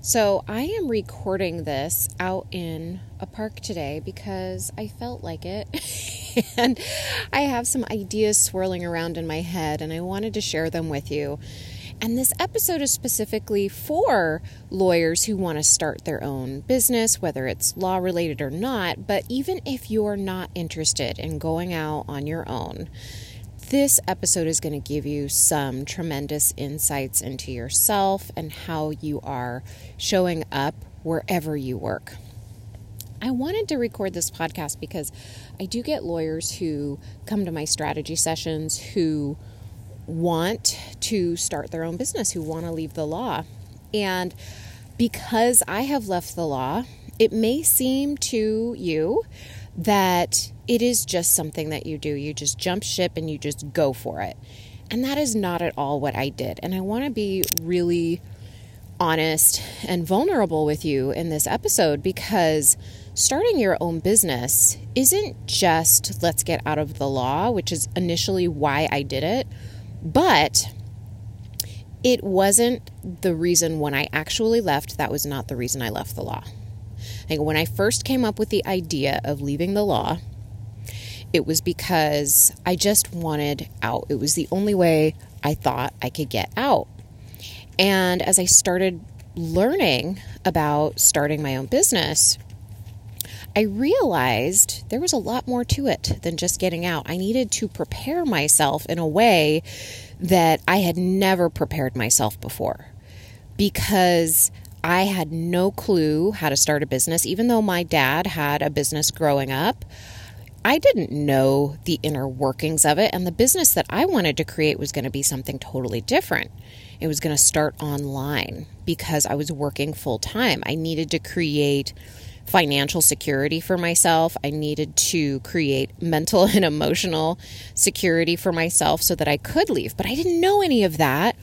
So, I am recording this out in a park today because I felt like it. and I have some ideas swirling around in my head, and I wanted to share them with you. And this episode is specifically for lawyers who want to start their own business, whether it's law related or not. But even if you're not interested in going out on your own, this episode is going to give you some tremendous insights into yourself and how you are showing up wherever you work. I wanted to record this podcast because I do get lawyers who come to my strategy sessions who want to start their own business, who want to leave the law. And because I have left the law, it may seem to you that it is just something that you do. You just jump ship and you just go for it. And that is not at all what I did. And I want to be really honest and vulnerable with you in this episode because starting your own business isn't just let's get out of the law, which is initially why I did it, but it wasn't the reason when I actually left. That was not the reason I left the law. Like when I first came up with the idea of leaving the law, it was because I just wanted out. It was the only way I thought I could get out. And as I started learning about starting my own business, I realized there was a lot more to it than just getting out. I needed to prepare myself in a way that I had never prepared myself before because I had no clue how to start a business, even though my dad had a business growing up. I didn't know the inner workings of it, and the business that I wanted to create was going to be something totally different. It was going to start online because I was working full time. I needed to create financial security for myself. I needed to create mental and emotional security for myself so that I could leave. But I didn't know any of that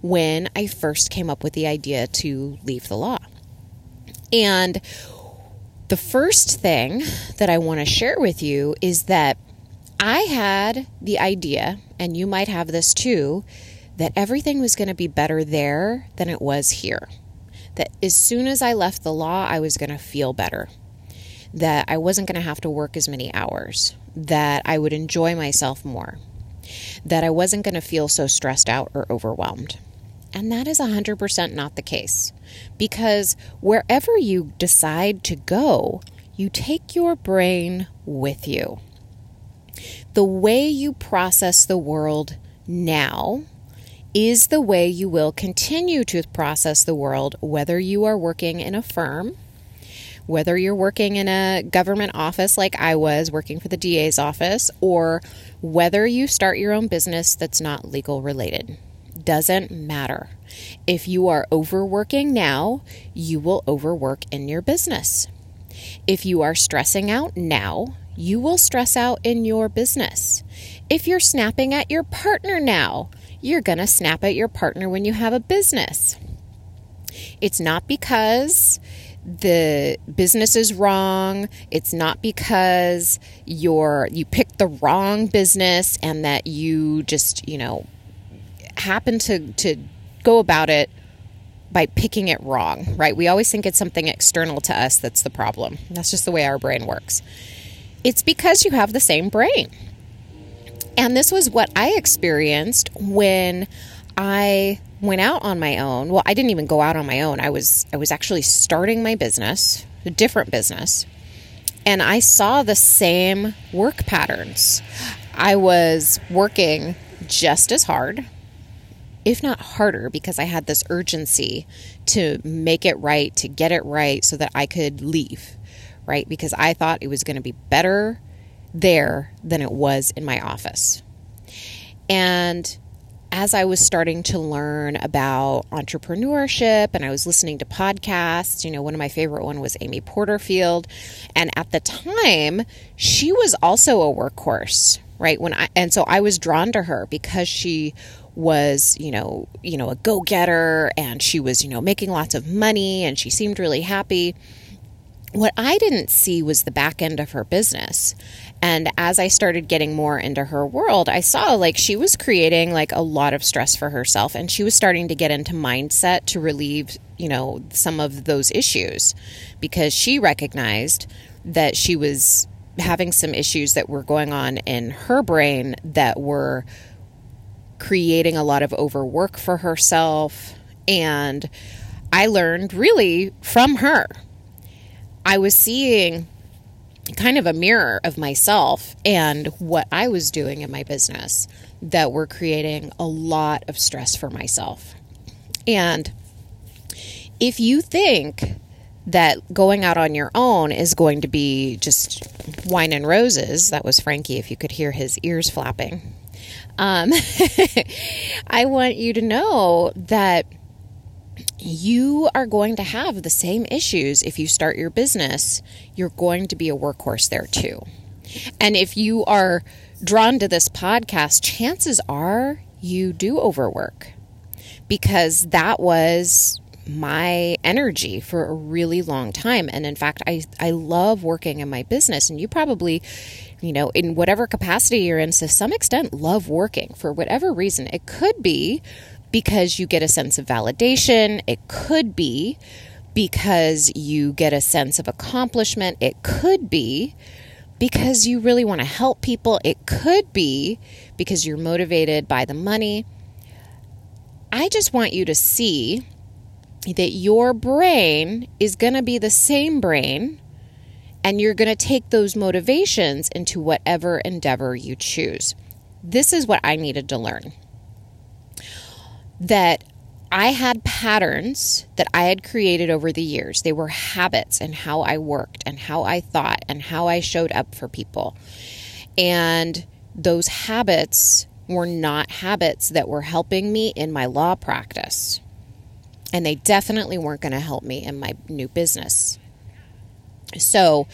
when I first came up with the idea to leave the law. And the first thing that I want to share with you is that I had the idea, and you might have this too, that everything was going to be better there than it was here. That as soon as I left the law, I was going to feel better. That I wasn't going to have to work as many hours. That I would enjoy myself more. That I wasn't going to feel so stressed out or overwhelmed. And that is 100% not the case. Because wherever you decide to go, you take your brain with you. The way you process the world now is the way you will continue to process the world, whether you are working in a firm, whether you're working in a government office like I was, working for the DA's office, or whether you start your own business that's not legal related doesn't matter. If you are overworking now, you will overwork in your business. If you are stressing out now, you will stress out in your business. If you're snapping at your partner now, you're going to snap at your partner when you have a business. It's not because the business is wrong. It's not because you're you picked the wrong business and that you just, you know, happen to to go about it by picking it wrong, right? We always think it's something external to us that's the problem. That's just the way our brain works. It's because you have the same brain. And this was what I experienced when I went out on my own. Well, I didn't even go out on my own. I was I was actually starting my business, a different business. And I saw the same work patterns. I was working just as hard if not harder, because I had this urgency to make it right, to get it right, so that I could leave, right? Because I thought it was going to be better there than it was in my office. And as I was starting to learn about entrepreneurship and I was listening to podcasts, you know, one of my favorite one was Amy Porterfield, and at the time, she was also a workhorse, right? When I and so I was drawn to her because she was, you know, you know, a go-getter and she was, you know, making lots of money and she seemed really happy. What I didn't see was the back end of her business. And as I started getting more into her world, I saw like she was creating like a lot of stress for herself and she was starting to get into mindset to relieve, you know, some of those issues because she recognized that she was having some issues that were going on in her brain that were creating a lot of overwork for herself. And I learned really from her. I was seeing kind of a mirror of myself and what I was doing in my business that were creating a lot of stress for myself. And if you think that going out on your own is going to be just wine and roses, that was Frankie, if you could hear his ears flapping. Um, I want you to know that you are going to have the same issues if you start your business. You're going to be a workhorse there too. And if you are drawn to this podcast, chances are you do overwork because that was my energy for a really long time. And in fact, I, I love working in my business. And you probably, you know, in whatever capacity you're in, to some extent, love working for whatever reason. It could be because you get a sense of validation, it could be because you get a sense of accomplishment, it could be because you really want to help people, it could be because you're motivated by the money. I just want you to see that your brain is going to be the same brain and you're going to take those motivations into whatever endeavor you choose. This is what I needed to learn. That I had patterns that I had created over the years. They were habits and how I worked and how I thought and how I showed up for people. And those habits were not habits that were helping me in my law practice and they definitely weren't going to help me in my new business. So,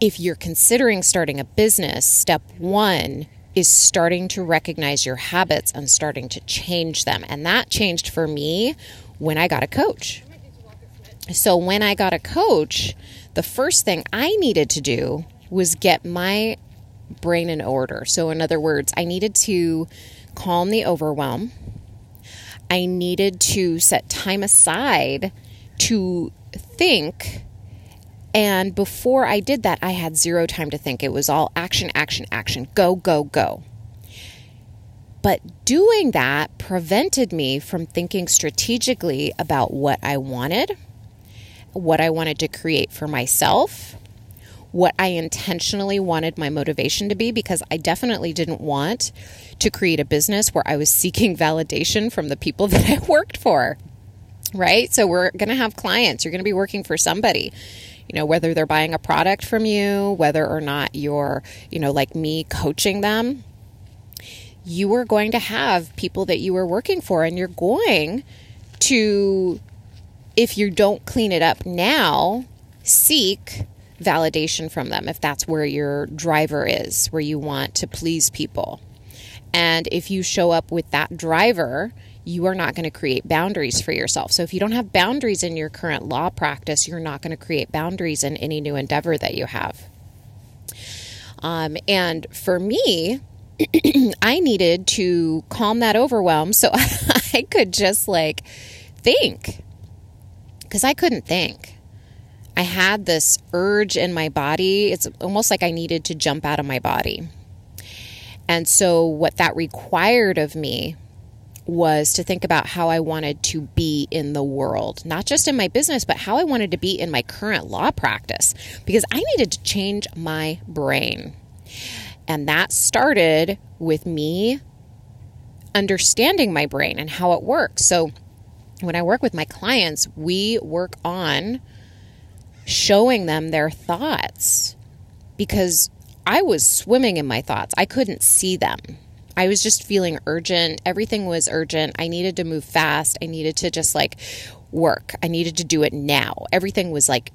if you're considering starting a business, step one is starting to recognize your habits and starting to change them. And that changed for me when I got a coach. So, when I got a coach, the first thing I needed to do was get my brain in order. So, in other words, I needed to calm the overwhelm. I needed to set time aside to think. And before I did that, I had zero time to think. It was all action, action, action, go, go, go. But doing that prevented me from thinking strategically about what I wanted, what I wanted to create for myself, what I intentionally wanted my motivation to be because I definitely didn't want to create a business where I was seeking validation from the people that I worked for. Right? So we're going to have clients. You're going to be working for somebody. You know, whether they're buying a product from you, whether or not you're, you know, like me coaching them, you are going to have people that you are working for and you're going to if you don't clean it up now, seek validation from them if that's where your driver is, where you want to please people. And if you show up with that driver, you are not going to create boundaries for yourself. So if you don't have boundaries in your current law practice, you're not going to create boundaries in any new endeavor that you have. Um, and for me, I needed to calm that overwhelm so I could just like think because I couldn't think. I had this urge in my body. It's almost like I needed to jump out of my body. And so, what that required of me was to think about how I wanted to be in the world, not just in my business, but how I wanted to be in my current law practice, because I needed to change my brain. And that started with me understanding my brain and how it works. So, when I work with my clients, we work on showing them their thoughts because I was swimming in my thoughts. I couldn't see them. I was just feeling urgent. Everything was urgent. I needed to move fast. I needed to just like work. I needed to do it now. Everything was like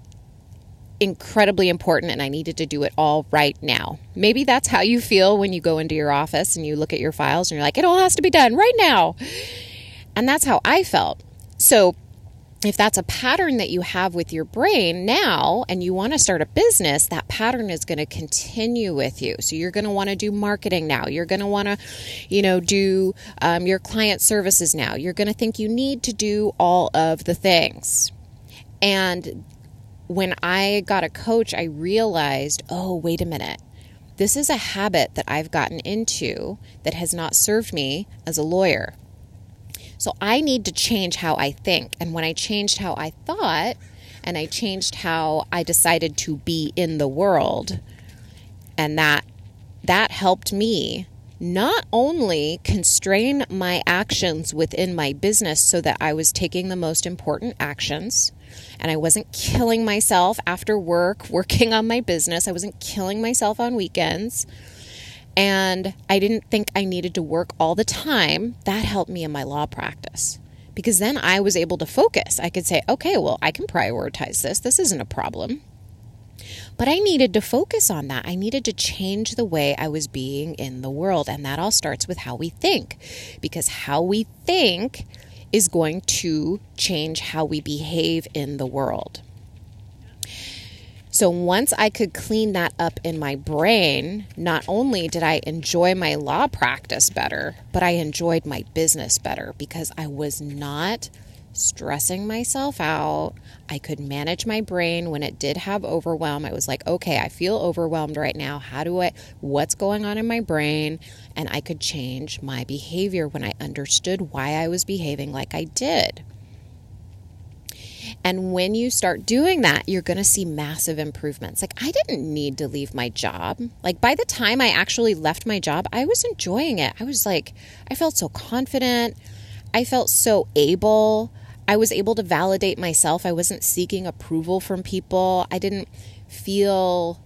incredibly important and I needed to do it all right now. Maybe that's how you feel when you go into your office and you look at your files and you're like, it all has to be done right now. And that's how I felt. So if that's a pattern that you have with your brain now and you want to start a business, that pattern is going to continue with you. So you're going to want to do marketing now. You're going to want to, you know, do um, your client services now. You're going to think you need to do all of the things. And when I got a coach, I realized, oh, wait a minute. This is a habit that I've gotten into that has not served me as a lawyer. So I need to change how I think. And when I changed how I thought, and I changed how I decided to be in the world, and that that helped me not only constrain my actions within my business so that I was taking the most important actions and I wasn't killing myself after work working on my business. I wasn't killing myself on weekends and I didn't think I needed to work all the time, that helped me in my law practice. Because then I was able to focus. I could say, okay, well, I can prioritize this. This isn't a problem. But I needed to focus on that. I needed to change the way I was being in the world. And that all starts with how we think. Because how we think is going to change how we behave in the world. So once I could clean that up in my brain, not only did I enjoy my law practice better, but I enjoyed my business better because I was not stressing myself out. I could manage my brain when it did have overwhelm. I was like, okay, I feel overwhelmed right now. How do I, what's going on in my brain? And I could change my behavior when I understood why I was behaving like I did. And when you start doing that, you're going to see massive improvements. Like, I didn't need to leave my job. Like, by the time I actually left my job, I was enjoying it. I was like, I felt so confident. I felt so able. I was able to validate myself. I wasn't seeking approval from people. I didn't feel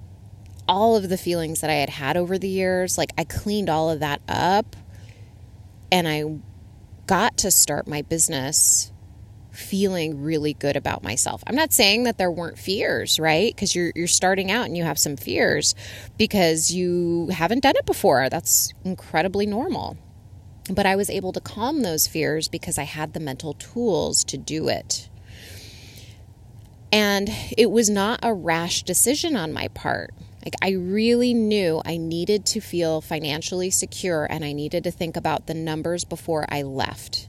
all of the feelings that I had had over the years. Like, I cleaned all of that up and I got to start my business feeling really good about myself. I'm not saying that there weren't fears, right? Because you're you're starting out and you have some fears because you haven't done it before. That's incredibly normal. But I was able to calm those fears because I had the mental tools to do it. And it was not a rash decision on my part. Like, I really knew I needed to feel financially secure and I needed to think about the numbers before I left.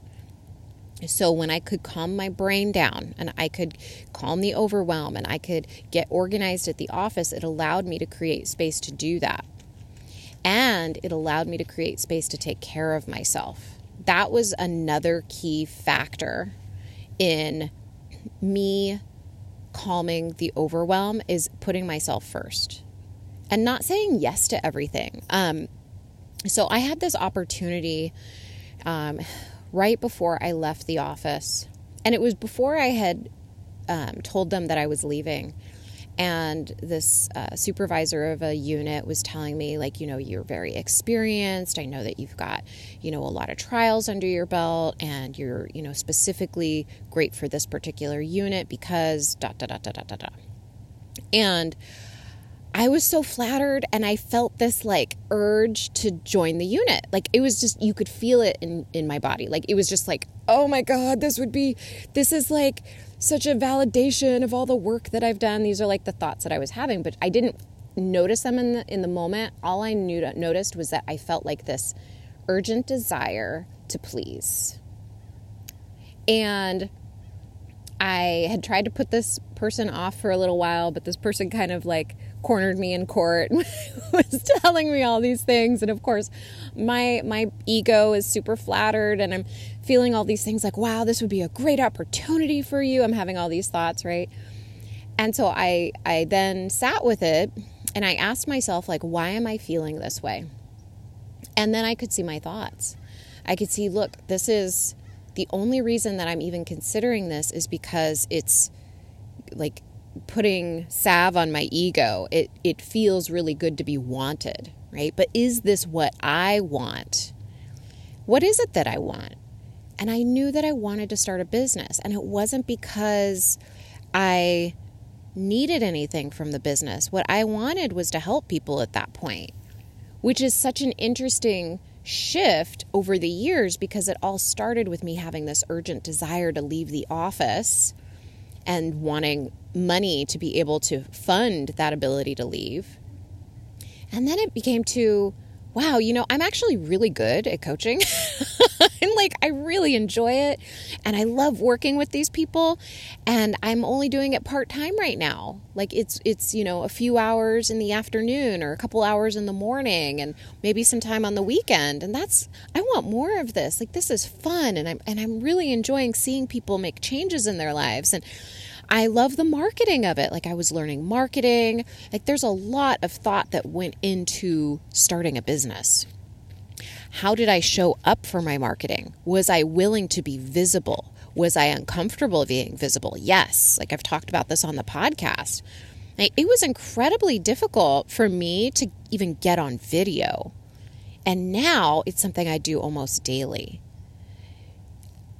So, when I could calm my brain down and I could calm the overwhelm and I could get organized at the office, it allowed me to create space to do that. And it allowed me to create space to take care of myself. That was another key factor in me calming the overwhelm is putting myself first and not saying yes to everything. Um, so I had this opportunity um, right before I left the office. And it was before I had um, told them that I was leaving. And this uh, supervisor of a unit was telling me, like, you know, you're very experienced. I know that you've got, you know, a lot of trials under your belt, and you're, you know, specifically great for this particular unit because da da da da da da. And I was so flattered and I felt this like urge to join the unit. Like it was just you could feel it in in my body. Like it was just like, "Oh my god, this would be this is like such a validation of all the work that I've done." These are like the thoughts that I was having, but I didn't notice them in the in the moment. All I knew noticed was that I felt like this urgent desire to please. And I had tried to put this person off for a little while, but this person kind of like cornered me in court was telling me all these things. And of course my my ego is super flattered and I'm feeling all these things like wow this would be a great opportunity for you. I'm having all these thoughts right? And so I I then sat with it and I asked myself like why am I feeling this way? And then I could see my thoughts. I could see look this is the only reason that I'm even considering this is because it's like putting salve on my ego. It it feels really good to be wanted, right? But is this what I want? What is it that I want? And I knew that I wanted to start a business. And it wasn't because I needed anything from the business. What I wanted was to help people at that point, which is such an interesting shift over the years because it all started with me having this urgent desire to leave the office and wanting money to be able to fund that ability to leave. And then it became to, wow, you know, I'm actually really good at coaching. and like, I really enjoy it. And I love working with these people. And I'm only doing it part time right now. Like, it's, it's, you know, a few hours in the afternoon or a couple hours in the morning and maybe some time on the weekend. And that's, I want more of this. Like, this is fun. And I'm, and I'm really enjoying seeing people make changes in their lives. And, I love the marketing of it. Like I was learning marketing. Like there's a lot of thought that went into starting a business. How did I show up for my marketing? Was I willing to be visible? Was I uncomfortable being visible? Yes. Like I've talked about this on the podcast. It was incredibly difficult for me to even get on video. And now it's something I do almost daily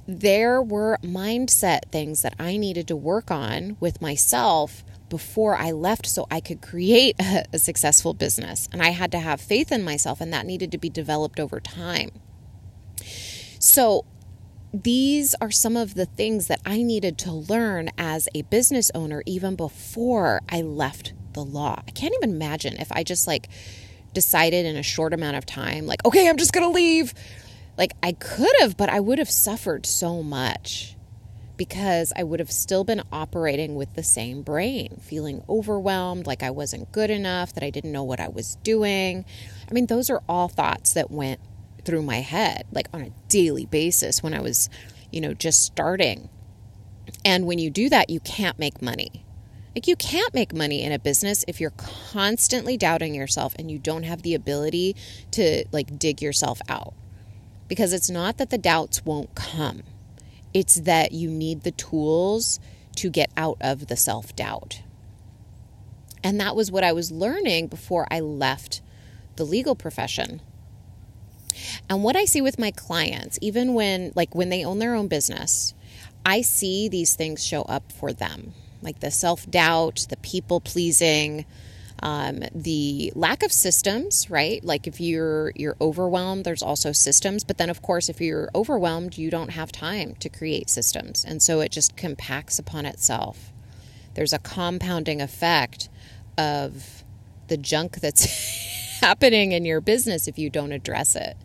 there were mindset things that I needed to work on with myself before I left so I could create a, a, successful business. And I had to have faith in myself, and that needed to be developed over time. So, these are some of the things that I needed to learn as a business owner even before I left the law. I can't even imagine if I just like decided in a short amount of time, like, okay, I'm just gonna leave like I could have, but I would have suffered so much because I would have still been operating with the same brain, feeling overwhelmed, like I wasn't good enough, that I didn't know what I was doing. I mean, those are all thoughts that went through my head, like on a daily basis when I was, you know, just starting. And when you do that, you can't make money. Like, you can't make money in a business if you're constantly doubting yourself and you don't have the ability to, like, dig yourself out. Because it's not that the doubts won't come, it's that you need the tools to get out of the self doubt. And that was what I was learning before I left the legal profession. And what I see with my clients, even when, like, when they own their own business, I see these things show up for them, like the self doubt, the people pleasing, um, the lack of systems right? Like if you're you're overwhelmed there's also systems. But then of course if you're overwhelmed you don't have time to create systems. And so it just compacts upon itself. There's a compounding effect of the junk that's happening in your business if you don't address it.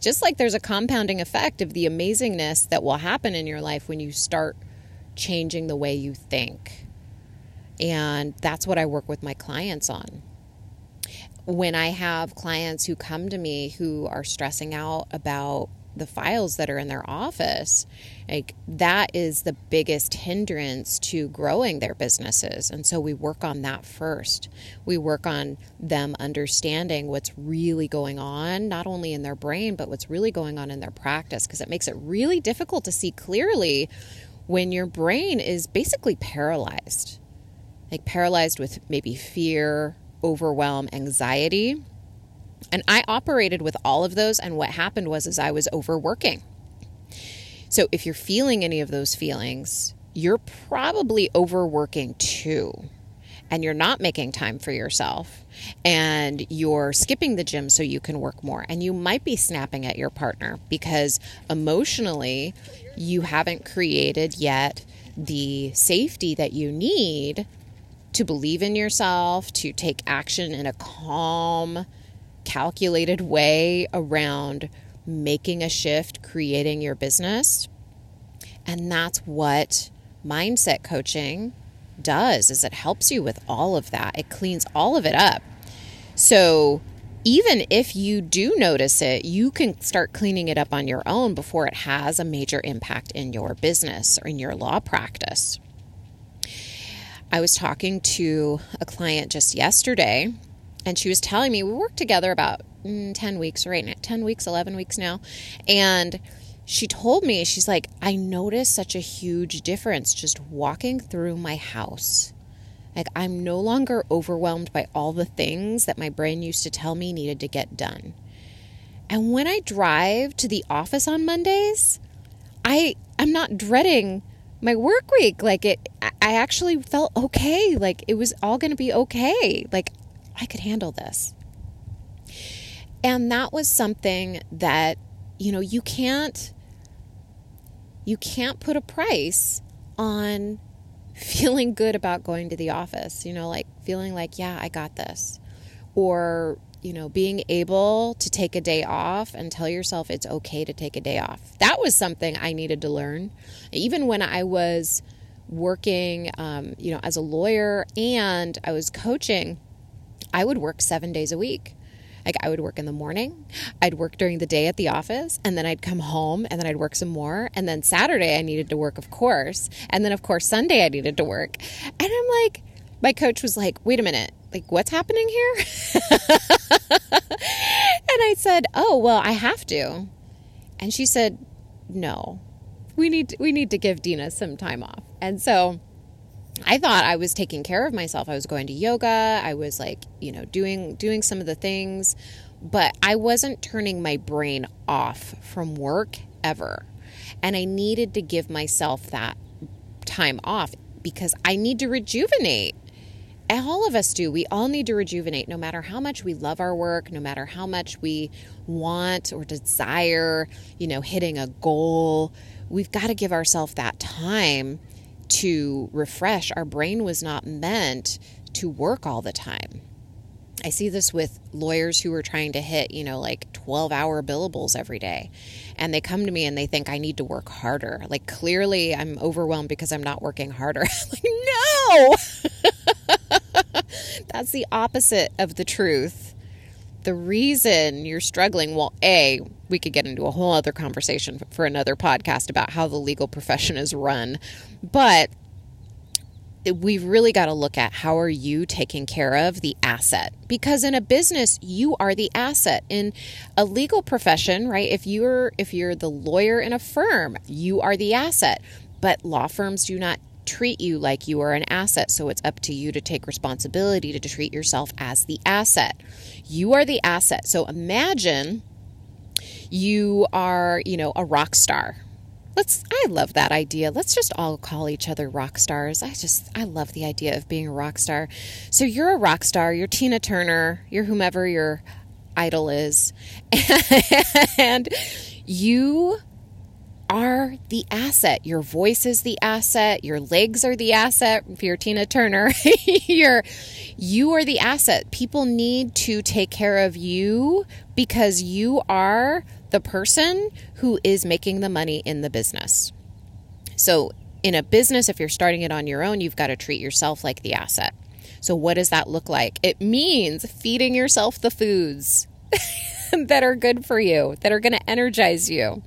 Just like there's a compounding effect of the amazingness that will happen in your life when you start changing the way you think and that's what I work with my clients on. When I have clients who come to me who are stressing out about the files that are in their office, like that is the biggest hindrance to growing their businesses. And so we work on that first. We work on them understanding what's really going on, not only in their brain, but what's really going on in their practice, because it makes it really difficult to see clearly when your brain is basically paralyzed like paralyzed with maybe fear, overwhelm, anxiety. And I operated with all of those and what happened was is I was overworking. So if you're feeling any of those feelings, you're probably overworking too. And you're not making time for yourself. And you're skipping the gym so you can work more. And you might be snapping at your partner because emotionally, you haven't created yet the safety that you need to believe in yourself, to take action in a calm, calculated way around making a shift, creating your business. And that's what mindset coaching does is it helps you with all of that. It cleans all of it up. So even if you do notice it, you can start cleaning it up on your own before it has a major impact in your business or in your law practice. I was talking to a client just yesterday, and she was telling me we worked together about mm, 10 weeks, right? now, 10 weeks, 11 weeks now. And she told me, she's like, I noticed such a huge difference just walking through my house. Like, I'm no longer overwhelmed by all the things that my brain used to tell me needed to get done. And when I drive to the office on Mondays, I'm not dreading my work week. Like it I actually felt okay. Like it was all going to be okay. Like I could handle this. And that was something that you know, you can't you can't put a price on feeling good about going to the office, you know, like feeling like, yeah, I got this. Or, you know, being able to take a day off and tell yourself it's okay to take a day off. That was something I needed to learn. Even when I was working, um, you know, as a lawyer and I was coaching, I would work seven days a week. Like I would work in the morning, I'd work during the day at the office, and then I'd come home and then I'd work some more. And then Saturday I needed to work, of course. And then, of course, Sunday I needed to work. And I'm like, my coach was like, wait a minute, like what's happening here? and I said, oh, well, I have to. And she said, no, we need, we need to give Dina some time off. And so, I thought I was taking care of myself. I was going to yoga. I was like, you know, doing doing some of the things, but I wasn't turning my brain off from work ever. And I needed to give myself that time off because I need to rejuvenate. All of us do. We all need to rejuvenate no matter how much we love our work, no matter how much we want or desire, you know, hitting a goal. We've got to give ourselves that time to refresh. Our brain was not meant to work all the time. I see this with lawyers who are trying to hit, you know, like 12 hour billables every day. And they come to me and they think I need to work harder. Like, clearly, I'm overwhelmed because I'm not working harder. like, no! That's the opposite of the truth. The reason you're struggling, well, A, we could get into a whole other conversation for another podcast about how the legal profession is run. But we've really got to look at how are you taking care of the asset because in a business you are the asset in a legal profession right if you're if you're the lawyer in a firm you are the asset but law firms do not treat you like you are an asset so it's up to you to take responsibility to treat yourself as the asset you are the asset so imagine you are, you know, a rock star. Let's I love that idea. Let's just all call each other rock stars. I just I love the idea of being a rock star. So you're a rock star, you're Tina Turner, you're whomever your idol is. and you are the asset. Your voice is the asset. Your legs are the asset. If you're Tina Turner, you're you are the asset. People need to take care of you because you are the person who is making the money in the business. So, in a business, if you're starting it on your own, you've got to treat yourself like the asset. So, what does that look like? It means feeding yourself the foods that are good for you, that are going to energize you.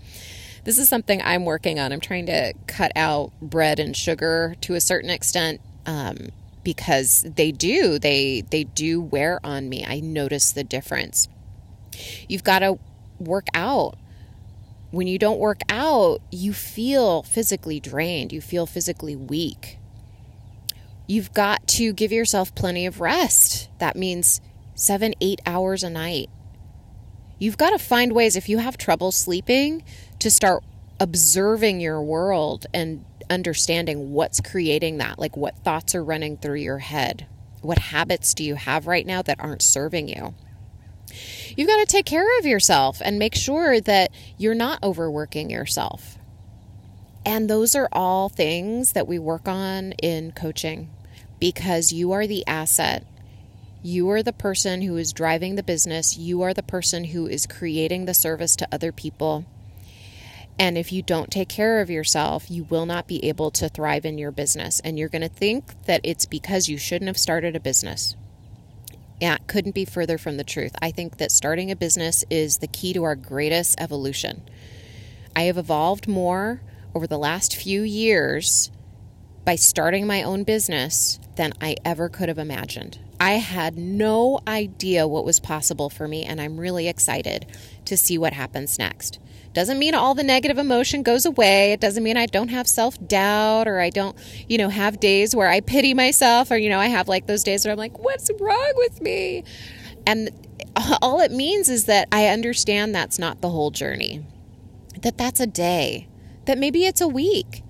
This is something I'm working on. I'm trying to cut out bread and sugar to a certain extent um, because they do they they do wear on me. I notice the difference. You've got to work out. When you don't work out, you feel physically drained, you feel physically weak. You've got to give yourself plenty of rest. That means seven, eight hours a night. You've got to find ways, if you have trouble sleeping, to start observing your world and understanding what's creating that. Like, what thoughts are running through your head? What habits do you have right now that aren't serving you? You've got to take care of yourself and make sure that you're not overworking yourself. And those are all things that we work on in coaching because you are the asset. You are the person who is driving the business. You are the person who is creating the service to other people. And if you don't take care of yourself, you will not be able to thrive in your business. And you're going to think that it's because you shouldn't have started a business. Yeah, couldn't be further from the truth. I think that starting a business is the key to our greatest evolution. I have evolved more over the last few years by starting my own business than I ever could have imagined. I had no idea what was possible for me, and I'm really excited to see what happens next. Doesn't mean all the negative emotion goes away. It doesn't mean I don't have self doubt or I don't, you know, have days where I pity myself or, you know, I have like those days where I'm like, what's wrong with me? And all it means is that I understand that's not the whole journey, that that's a day, that maybe it's a week.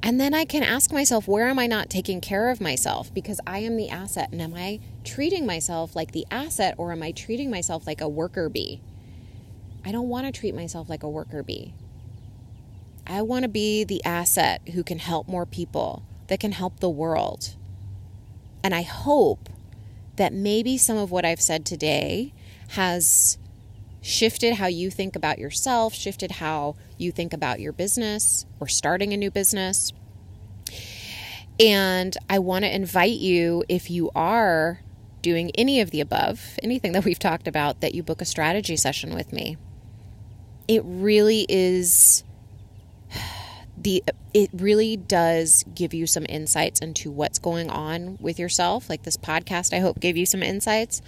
And then I can ask myself, where am I not taking care of myself? Because I am the asset. And am I treating myself like the asset or am I treating myself like a worker bee? I don't want to treat myself like a worker bee. I want to be the asset who can help more people, that can help the world. And I hope that maybe some of what I've said today has shifted how you think about yourself, shifted how you think about your business or starting a new business. And I want to invite you, if you are doing any of the above, anything that we've talked about, that you book a strategy session with me. It really is the it really does give you some insights into what's going on with yourself. Like this podcast i hope gave you some insights.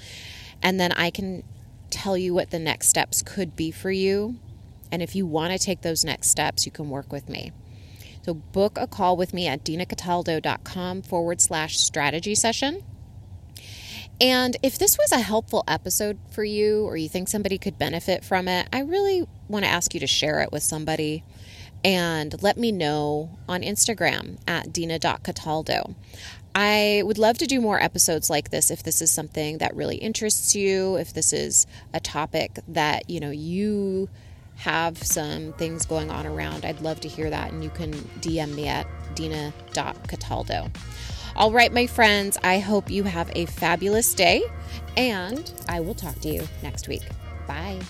And then i can tell you what the next steps could be for you. And if you want to take those next steps you can work with me. So book a call with me at dinacataldo.com forward slash strategy session and if this was a helpful episode for you or you think somebody could benefit from it i really want to ask you to share it with somebody and let me know on Instagram at dina.cataldo. I would love to do more episodes like this if this is something that really interests you, if this is a topic that, you know, you have some things going on around. I'd love to hear that and you can DM me at dina.cataldo. All right, my friends, I hope you have a fabulous day and I will talk to you next week. Bye.